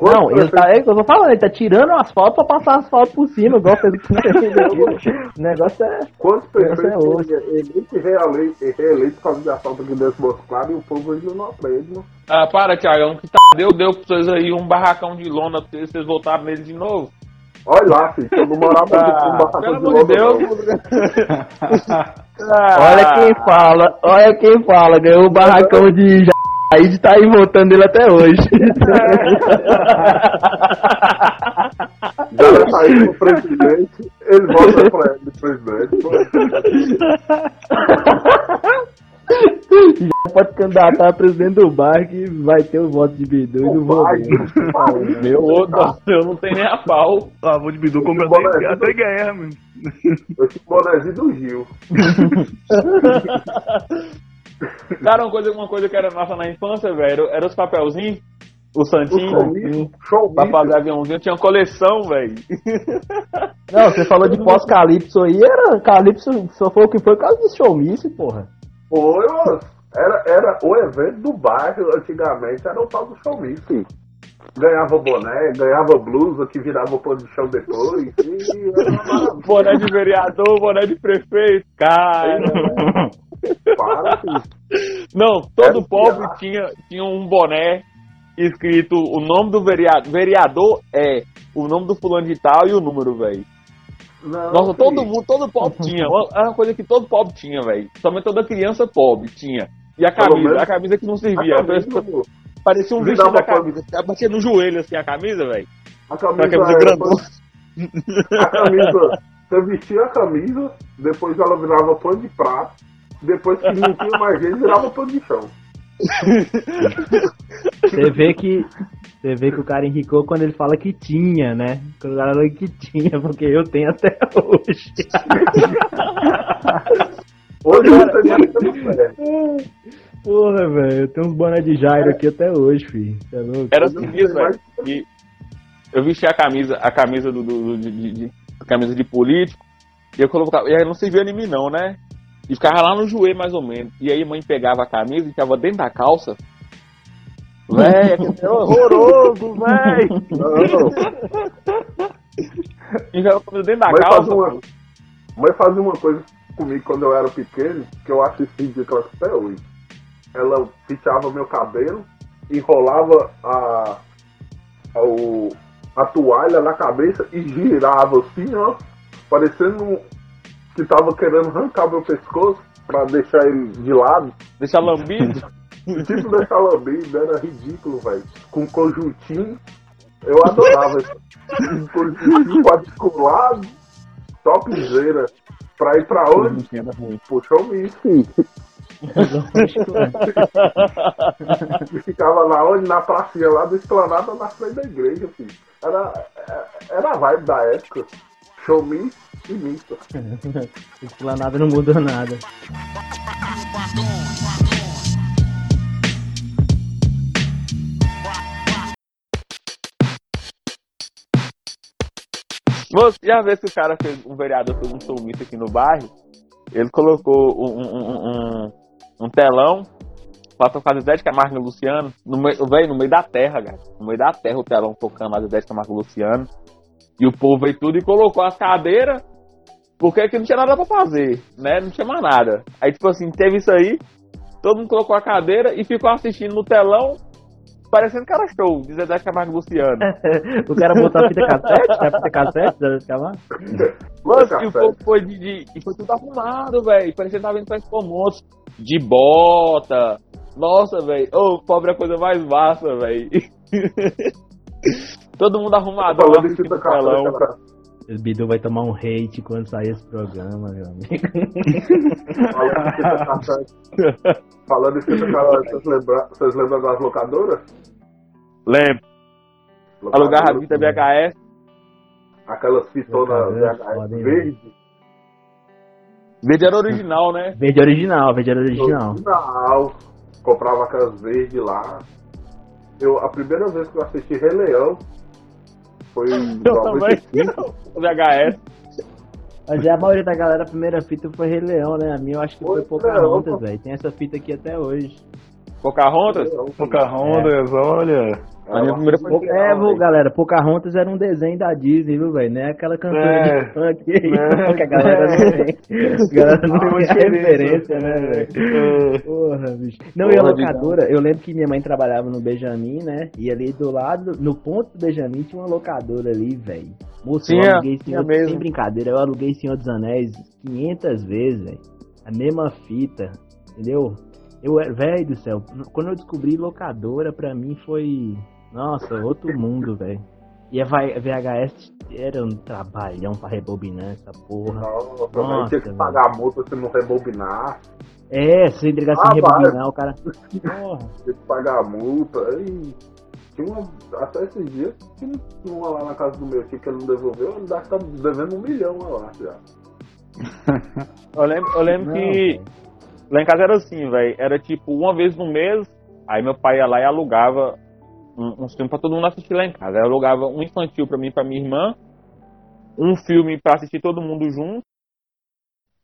Não, ele tá, é que eu tô falando, ele tá tirando o asfalto pra passar asfalto por cima, igual fez o [laughs] O negócio é. Quantos é prefeitos outra. eleito e reeleito reeleito por causa de asfalto aqui dentro do Claro e o povo ainda não aprende, mano. Ah, para, Thiagão, que tá, deu, deu pra vocês aí um barracão de lona pra vocês, voltaram nele de novo. Olha lá, filho, eu não morava Ah, barracão pelo de amor de Deus. Ah, [laughs] Olha quem fala, olha quem fala, ganhou o barracão de Jair tá aí voltando dele até hoje. [laughs] Já vai sair pro presidente, ele volta pra ele, presidente. [laughs] Já pode candidatar a presidente do bar que vai ter o voto de Bidu e do Vodinho. vai. Meu, ô, nossa, eu não tenho nem a pau. Ah, vou de Bidu Bola até, é até guerra, mano. Esse bonezinho do Gil. [laughs] Cara, uma coisa, uma coisa que era nossa na infância, velho, era os papelzinhos, o O santinho, showmício, showmício. pra fazer aviãozinho, tinha coleção, velho. Não, você falou de [laughs] pós-Calypso aí, era Calypso só foi o que foi por causa do showmício, porra. Foi, moço. Era, era o evento do bairro, antigamente, era o tal do showmício. Ganhava boné, ganhava blusa que virava pano de chão depois. E boné de vereador, boné de prefeito, cara. Para, filho. Não, todo pobre tinha, tinha um boné escrito o nome do vereador. Vereador é o nome do fulano de tal e o número, velho. Nossa, todo mundo, todo pobre [laughs] tinha. Era uma coisa que todo pobre tinha, velho. Somente toda criança pobre tinha. E a camisa, a camisa que não servia. Camisa, parecia um vestido da camisa. Pra... Batia no joelho assim a camisa, velho. A camisa, a camisa grandona. A camisa, você vestia a camisa, depois ela virava pano de prato, depois que não tinha mais jeito, virava pano de chão. Você vê que você vê que o cara enricou quando ele fala que tinha, né? Quando o cara fala que tinha, porque eu tenho até hoje. hoje eu Porra, velho, eu tenho uns boné de Jairo aqui até hoje, filho. É louco? Era assim mesmo, velho. Eu vesti a camisa, a camisa do, do, do de, de, a camisa de político, e eu colocava, e aí não servia em mim não, né? E ficava lá no joelho, mais ou menos. E aí a mãe pegava a camisa e ficava dentro da calça. Véi, é horroroso, véi! E [laughs] ficava dentro da mãe calça. Uma, mãe fazia uma coisa comigo quando eu era pequeno, que eu acho ridículo até hoje. Ela fichava meu cabelo, enrolava a, a, o, a toalha na cabeça e girava assim, ó, parecendo que tava querendo arrancar meu pescoço pra deixar ele de lado. Deixar lambido? [laughs] tipo deixar lambido, era ridículo, velho. Com conjuntinho. Eu adorava esse conjuntinho quadriculado, topzera. Pra ir pra onde? Puxou o e ficava lá onde? Na pracinha lá do esplanada na frente da igreja, filho. Era, era a vibe da época. Show me e misto. [laughs] Esplanada não mudou nada. Moço, já vê que o cara fez, um vereador fez um showmício aqui no bairro, ele colocou um, um, um, um telão pra tocar Zé de Camargo e Luciano, no meio, véio, no meio da terra, cara. No meio da terra o telão tocando as Zé de Camargo e Luciano. E o povo veio tudo e colocou as cadeiras, porque aqui não tinha nada pra fazer, né? Não tinha mais nada. Aí, tipo assim, teve isso aí, todo mundo colocou a cadeira e ficou assistindo no telão, parecendo que era show, de Zezé Camargo Luciano. [laughs] o cara botou a fita cassete, a fita cassete, Zezé Camargo. [laughs] Mano, e o povo foi de, de, E foi tudo arrumado, velho. Parecia que tava indo pra Expo Moço. De bota. Nossa, velho. Ô, oh, pobre é a coisa mais massa, velho. [laughs] Todo mundo arrumado. Falando em fita cassete, o Bidu vai tomar um hate quando sair esse programa, meu amigo. [laughs] Falando em fita cassete, vocês lembram, vocês lembram das locadoras? Lembro. Alugar a fita VHS. Aquelas fitonas VHS verde. Verde era original, né? Verde original, verde era original. Original. Comprava aquelas verdes lá. Eu, a primeira vez que eu assisti Rei Leão foi em eu 95. VHS. [laughs] Mas a maioria da galera, a primeira fita foi Rei Leão, né? A minha eu acho que foi, foi Pocahontas, velho. Tem essa fita aqui até hoje. Pocahontas? Pocahontas, é. olha. A minha primeira foi É, viu, galera, Pocahontas era um desenho da Disney, viu, velho? Não é aquela canção é. de funk é. que a galera não tem. A galera não tem muita referência, né, velho? É. Porra, bicho. Não, Porra, e a locadora, eu lembro que minha mãe trabalhava no Benjamin, né? E ali do lado, no ponto do Benjamin, tinha uma locadora ali, velho. Moço, eu aluguei Senhor, mesmo. sem brincadeira, eu aluguei Senhor dos Anéis 500 vezes, velho. A mesma fita, entendeu? Eu, velho do céu, quando eu descobri locadora, pra mim foi nossa, outro mundo, velho. E a VHS era um trabalhão pra rebobinar essa porra. Nossa, Nossa tinha que pagar a multa se não rebobinar. É, se entregar sem ah, rebobinar, o cara. Porra. [laughs] Tinha que pagar a multa. E tinha uma, até esses dias tinha uma lá na casa do meu tio que ele não devolveu, ele deve estar tá devendo um milhão lá já. [laughs] eu lembro, eu lembro não, que véio. lá em casa era assim, velho. Era tipo uma vez no mês, aí meu pai ia lá e alugava um, uns filmes pra todo mundo assistir lá em casa. Eu alugava um infantil pra mim e pra minha irmã, um filme pra assistir todo mundo junto,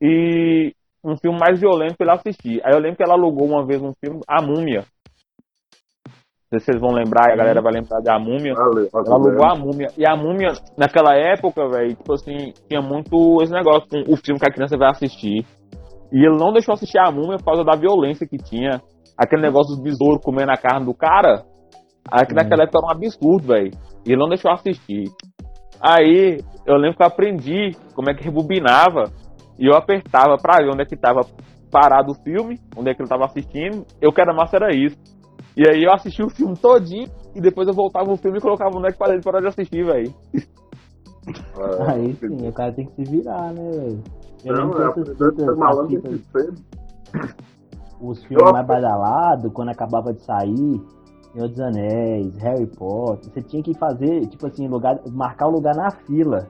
e um filme mais violento pra ele assistir. Aí eu lembro que ela alugou uma vez um filme, A Múmia. Não sei se vocês vão lembrar, a galera vai lembrar de A Múmia. Valeu, Ela alugou a múmia. E a múmia, naquela época, velho, tipo assim, tinha muito esse negócio com o filme que a criança vai assistir. E ele não deixou assistir a múmia por causa da violência que tinha. Aquele negócio dos besouros comendo a carne do cara. Aqui naquela época era um absurdo, velho. E ele não deixou assistir. Aí, eu lembro que eu aprendi como é que rebobinava. E eu apertava pra ver onde é que tava parado o filme, onde é que ele tava assistindo. Eu que era massa era isso. E aí eu assisti o filme todinho e depois eu voltava o filme e colocava onde é que para ele parar de assistir, velho. É, [laughs] Aí sim, o cara tem que se virar, né, velho? Eu Não, lembro é, fitas, malandro cedo. os filmes mais badalados, quando acabava de sair, Senhor dos Anéis, Harry Potter, você tinha que fazer, tipo assim, lugar, marcar o lugar na fila.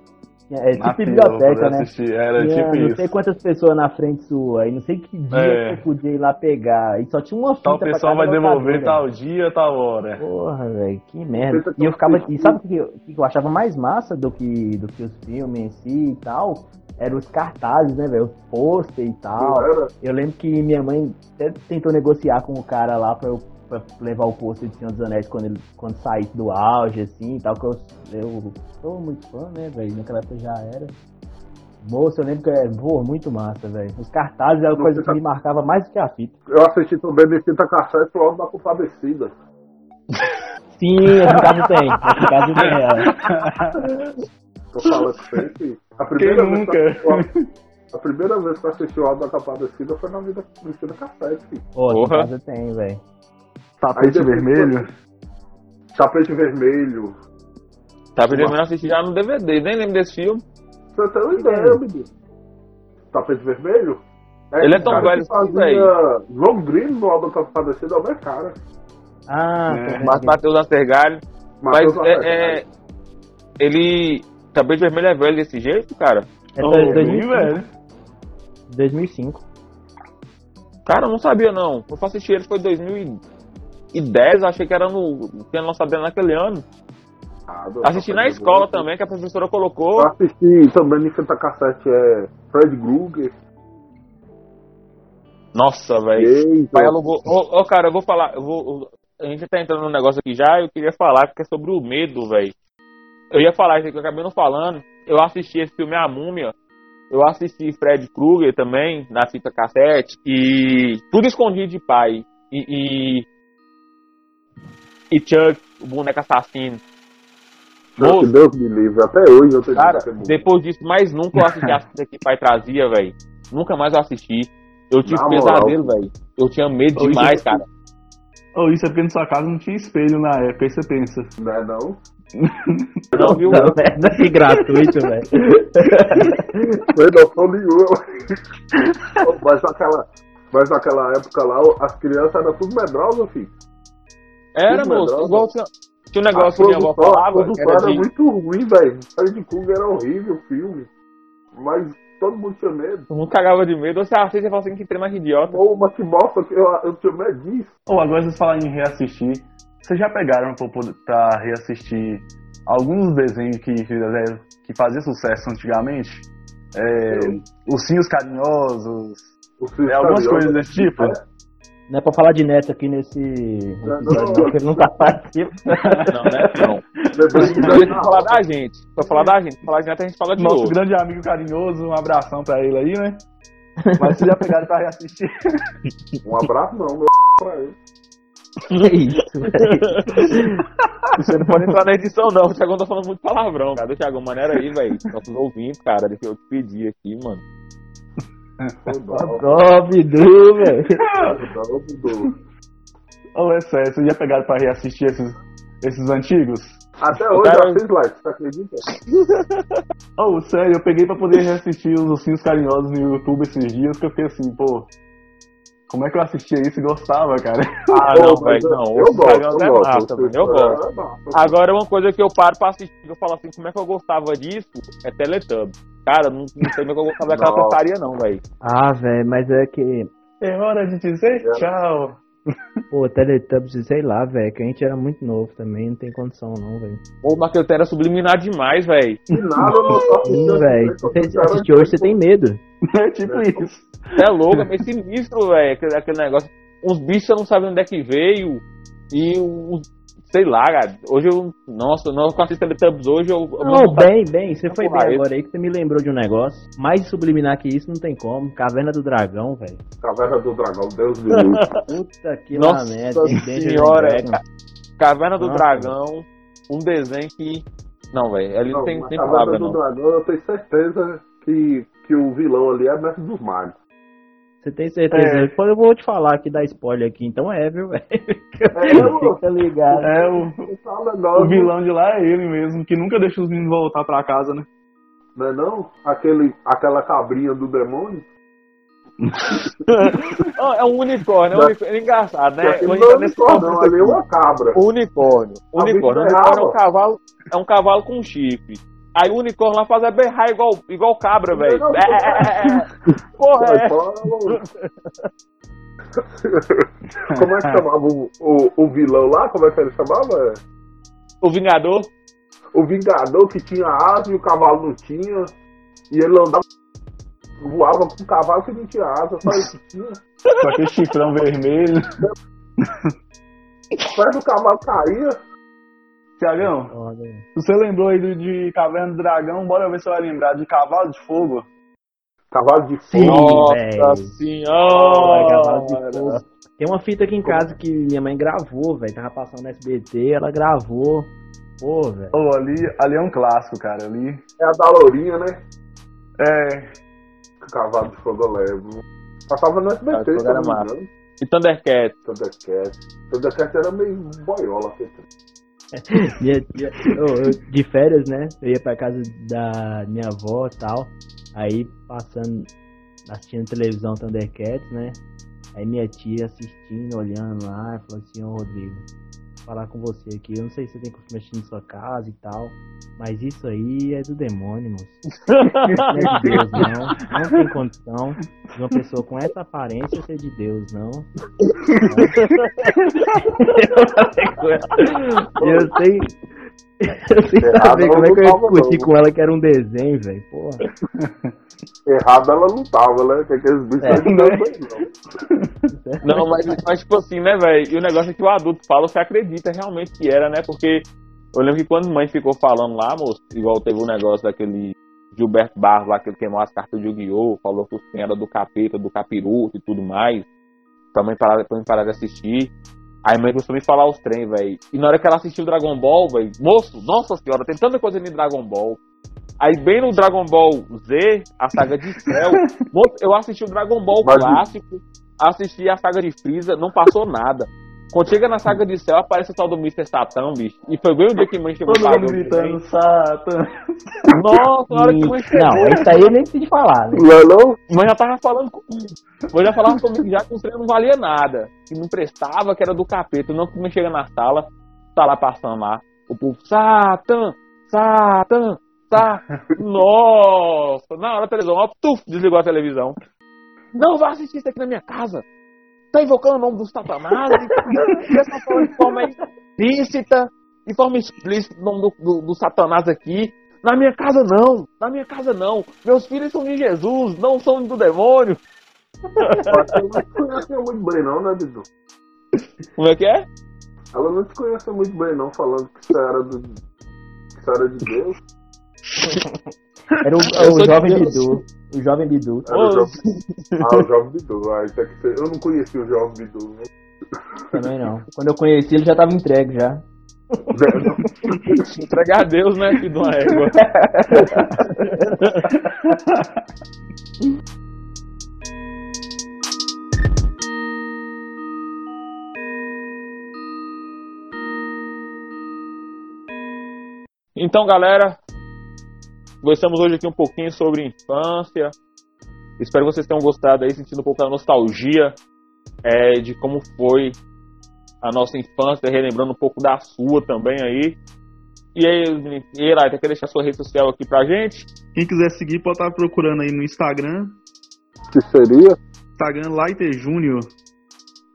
É Na tipo fila, biblioteca, né? assistir, Era Tinha tipo não isso. sei quantas pessoas na frente sua, e não sei que dia É. que você podia ir lá pegar. E só tinha uma fita Tal pra pessoa cada vai devolver tal dia, tal hora. Porra, velho, que merda. E eu ficava. E sabe o que, eu- que eu achava mais massa do que, do que os filmes em si e tal? Eram os cartazes, né, velho? Os pôster e tal. Eu lembro que minha mãe até tentou negociar com o cara lá pra eu pra levar o pôster de Senhor dos Anéis quando, ele, quando saísse do auge, assim e tal, que eu, eu sou muito fã, né, velho? Naquela época já era. Moço, eu lembro que é, pô, muito massa, velho. Os cartazes era a coisa que me marcava mais do que a fita. eu assisti também de fita cassete logo da compadecida. [laughs] Sim, esse caso tem. Esse caso tem ela. Tô falando sempre. A primeira, Quem vez nunca? Que eu assisti, a primeira vez que eu assisti o álbum da compadecida foi na vida no fita cassete, filho. Pô, Porra. caso tem, velho. Tapete depois- vermelho. Tapete vermelho. Tá pedindo eu assistir já no DVD, nem lembro desse filme. Você tem uma ideia, menino? Tapete vermelho? Ele é tão velho que assim, fazia João Grilo no álbum é o meu cara. Ah, É, vendo Mas. Matheus Astergalho. Mas é, é- Ele. Tapete vermelho é velho desse jeito, cara? É Ô, dois- bem 2005. velho. 2005. Cara, eu não sabia não. Eu fui assistir ele foi em 2010, eu achei que era no. Tinha lançado naquele ano. Ah, Assisti na Tapete escola também, que a professora colocou. Eu assisti também em fita cassete é Fred Krueger. Nossa, velho. Pai alugou. Ô, cara, eu vou falar. Eu vou, a gente tá entrando num negócio aqui já, eu queria falar que é sobre o medo, velho. Eu ia falar isso aqui, eu acabei não falando. Eu assisti esse filme A Múmia. Eu assisti Fred Krueger também, na fita cassete. E tudo escondido de pai. E. E, e Chuck, o boneco assassino. Que Deus me livre. Até hoje eu tenho Cara, depois disso, mais nunca eu [laughs] assisti a fita que pai trazia, velho. Nunca mais eu assisti. Eu tive Na pesadelo, velho. Eu tinha medo Ô, isso demais, é- cara. Ou isso é porque na sua casa não tinha espelho na época, aí você pensa. Não é não? Não, viu? Não, merda, que gratuito, velho. Sem noção nenhuma. mas, naquela, mas naquela época lá, as crianças eram tudo medrosas, filho. Era, moço. Igual tinha, tinha um A negócio que minha avó a falava. produção Era era de, muito ruim, velho. Fred Krueger era horrível o filme. Mas todo mundo tinha medo. todo mundo cagava de medo. Você assiste e fala assim que trem mais idiota. Ou uma que mostra que eu, eu tinha medo disso. Ou agora vocês falam em reassistir. Vocês já pegaram pra, pra reassistir alguns desenhos que, fizeram- que faziam sucesso antigamente? É, Ursinhos Carinhosos, é, algumas carinhosos. coisas desse tipo? Não é pra falar de neto aqui nesse episódio, não. não, que ele nunca participa. Não, né? Não. Que Não, eu falar da gente. Pra falar da gente. Pra falar de neto, a gente fala de Nosso novo. grande amigo carinhoso, um abração pra ele aí, né? Mas vocês já pegaram pra reassistir? Um abraço não, meu [laughs] pra ele. Que isso, velho. Você não pode entrar na edição, não. O Thiagão tá falando muito palavrão, cara. O Thiagão, maneira aí, velho. Nossos ouvintes, cara. Deixa eu te pedir aqui, mano. Bidu, velho. Ou é sério, vocês já pegaram pra reassistir esses, esses antigos? Até hoje cara- eu fiz like, você acredita? [laughs] Oh, sério, eu peguei pra poder reassistir os Ursinhos Carinhosos no YouTube esses dias, que eu fiquei assim, pô, como é que eu assistia isso e gostava, cara? Ah, Pô, não, velho. Não. Eu gosto, eu é gosto. massa. Eu gosto. É. Agora, uma coisa que eu paro pra assistir, que eu falo assim, como é que eu gostava disso, é Teletubb. Cara, não, não sei como é que eu gostava daquela Nossa. porcaria, não, velho. Ah, velho, mas é que. É hora de dizer tchau. [laughs] Pô, Teletubbies, sei lá, velho, que a gente era muito novo também, não tem condição não, velho. Pô, mas aquele era subliminar demais, velho. Que nada, eu velho. eu Você assistiu hoje, você tem medo. [laughs] É tipo isso. É louco, é meio sinistro, velho. Aquele, aquele negócio. Uns bichos você não sabe onde é que veio. E os. Sei lá, cara. Hoje eu. Nossa, não com assisto Teletubbies hoje eu. eu Não, bem, bem, você foi bem agora aí que você me lembrou de um negócio. Mais subliminar que isso não tem como. Caverna do Dragão, velho. Caverna do Dragão, Deus me [laughs] livre. Puta que Nossa lá merda. senhora, é, Caverna do Nossa. Dragão. Um desenho que. Não, velho. Ali não, tem, tem Caverna palavra, do não. Dragão, eu tenho certeza que, que o vilão ali é Mestre dos Magos. Você tem certeza? É. Depois eu vou te falar aqui, dar spoiler aqui, então é, viu, velho? É, [laughs] Fica ligado. É, o, Tá o vilão de lá é ele mesmo, que nunca deixa os meninos voltar pra casa, né? Não é não? Aquele, aquela cabrinha do demônio? [laughs] É um unicórnio, é um unicórnio. É engraçado, né? Não entro é unicórnio, não, ali é uma cabra. Unicórnio. A unicórnio. Unicórnio é um cavalo, é um cavalo com chifre. Aí o unicórnio lá faz é berrar igual, igual cabra, velho. É, é, é, é. Porra, é. Como é que chamava o, o, o vilão lá? Como é que ele chamava? O Vingador. O Vingador que tinha asa e o cavalo não tinha. E ele andava, voava com o cavalo que não tinha asa, só isso que tinha. Com aquele chifrão vermelho. Perto do cavalo caía. Tiagão, velho. você lembrou aí de Caverna do Dragão, bora ver se você vai lembrar de Cavalo de Fogo. Cavalo de Sim, fogo. velho. Nossa Ai, cavalo de senhora. fogo. Tem uma fita aqui em casa que minha mãe gravou, velho. Tava passando no SBT, ela gravou. Pô, velho. Pô, ali, ali é um clássico, cara. Ali. É a da Lourinha, né? É. Cavalo de fogo eu levo. Passava no SBT, se não me massa. engano. E Thundercat. Thundercat. Thundercat era meio boiola. aquele trem. [laughs] Minha tia- eu- eu- de férias, né? Eu ia pra casa da minha avó e tal. Aí passando, assistindo televisão Thundercats, né? Aí minha tia assistindo, olhando lá, falou assim, ô Rodrigo, falar com você aqui, eu não sei se você tem costume assistir na sua casa e tal, mas isso aí é do demônio, moço. [laughs] Não é de Deus, não. Não tem condição de uma pessoa com essa aparência ser de Deus, não. [laughs] Eu sei. Errado saber como é que eu ia discutir não. com ela que era um desenho, velho. Porra. [laughs] Errado ela não tava, né? Que aqueles bichos É. não dão não. [laughs] Não, mas, mas tipo assim, né, velho? E o negócio é que o adulto fala, você acredita realmente que era, né? Porque eu lembro que quando a mãe ficou falando lá, moço, igual teve o negócio daquele Gilberto Barros lá, que ele queimou as cartas de Yu-Gi-Oh!, falou que trem era do capeta, do capiroto e tudo mais. Também parar, pra mim parar de assistir. Aí mãe começou a me falar os trem, velho. E na hora que ela assistiu Dragon Ball, velho, moço, nossa senhora, tem tanta coisa em Dragon Ball. Aí bem no Dragon Ball Z, a saga de Cell, [laughs] moço, eu assisti o Dragon Ball Mas- clássico, assisti a saga de Freeza, não passou nada. Quando chega na saga de Cell, aparece o tal do Mr. Satan, bicho. E foi bem o dia que mãe chegou Todo mundo gritando. Satan. Nossa, na hora que mãe chegou, Não, isso aí eu nem preciso falar, né? Não é mãe já tava falando comigo. Mãe já falava comigo já que o trem não valia nada. Que não prestava, que era do capeta. Não que mãe chega na sala, tá lá passando lá. O povo, Satan, Satan, tá. Nossa, na hora a televisão, ó, tuf, desligou a televisão. Não vai assistir isso aqui na minha casa. Tá invocando o nome do Satanás. e- essa forma de forma explícita, de forma explícita o nome do, do, do Satanás aqui. Na minha casa não, na minha casa não. Meus filhos são de Jesus, não são do demônio. Ela não muito bem não, né, Bidu? Como é que é? Ela não te conhece muito bem não, falando que isso era, do, que isso era de Deus. Era o, Eu o de jovem Deus. Bidu. O jovem Bidu. Era o jovem... Ah, o Jovem Bidu. Ah, isso é que. Eu não conheci o Jovem Bidu, né? Também não. Quando eu conheci, ele já tava entregue já. [laughs] Entregar a Deus, né, filho de uma égua. Então, galera, conversamos hoje aqui um pouquinho sobre infância. Espero que vocês tenham gostado aí, sentindo um pouco da nostalgia é, de como foi a nossa infância, relembrando um pouco da sua também aí. E aí, e aí Laita, quer deixar sua rede social aqui pra gente? Quem quiser seguir pode estar procurando aí no Instagram. Que seria? Instagram Lighter Júnior.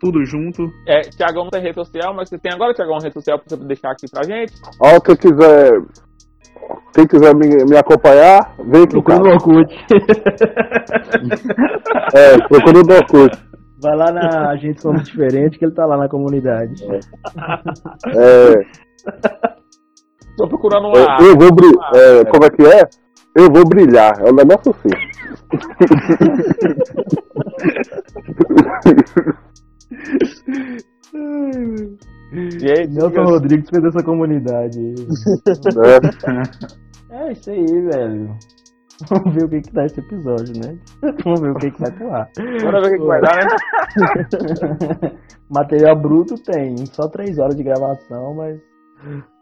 tudo junto. É, Tiagão não tem rede social, mas você tem agora, Tiagão, uma rede social pra você deixar aqui pra gente? Ó, quem quiser. Quem quiser me, me acompanhar, vem aqui, Procura no. Orkut. [laughs] É, procura no Orkut. Vai lá na Gente Somos Diferente que ele tá lá na comunidade. É, Tô procurando uma. eu, eu vou brilhar. É, como é que é? Eu vou brilhar. É um negócio assim. [laughs] [laughs] E aí, Nelson diga- Rodrigues fez essa comunidade. né? [laughs] É isso aí, velho. Vamos ver o que que dá esse episódio, né? Vamos ver o que que vai pular. Bora ver o que, que vai dar, né? [laughs] Material bruto tem, só três horas de gravação, mas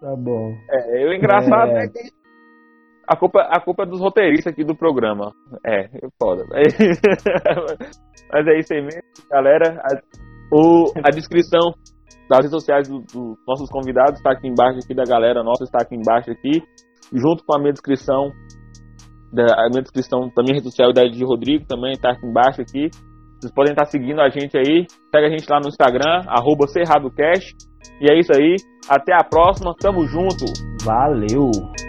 tá bom. É, o engraçado é, É. que a culpa, a culpa é dos roteiristas aqui do programa. É, é foda. [laughs] Mas é isso aí mesmo, galera. A, o, a descrição das redes sociais dos do nossos convidados está aqui embaixo aqui da galera nossa, está aqui embaixo aqui, junto com a minha descrição. Da, a minha descrição da minha rede social da de Rodrigo também está aqui embaixo aqui. Vocês podem estar seguindo a gente aí. Segue a gente lá no Instagram, arroba CerradoCast. E é isso aí. Até a próxima. Tamo junto. Valeu!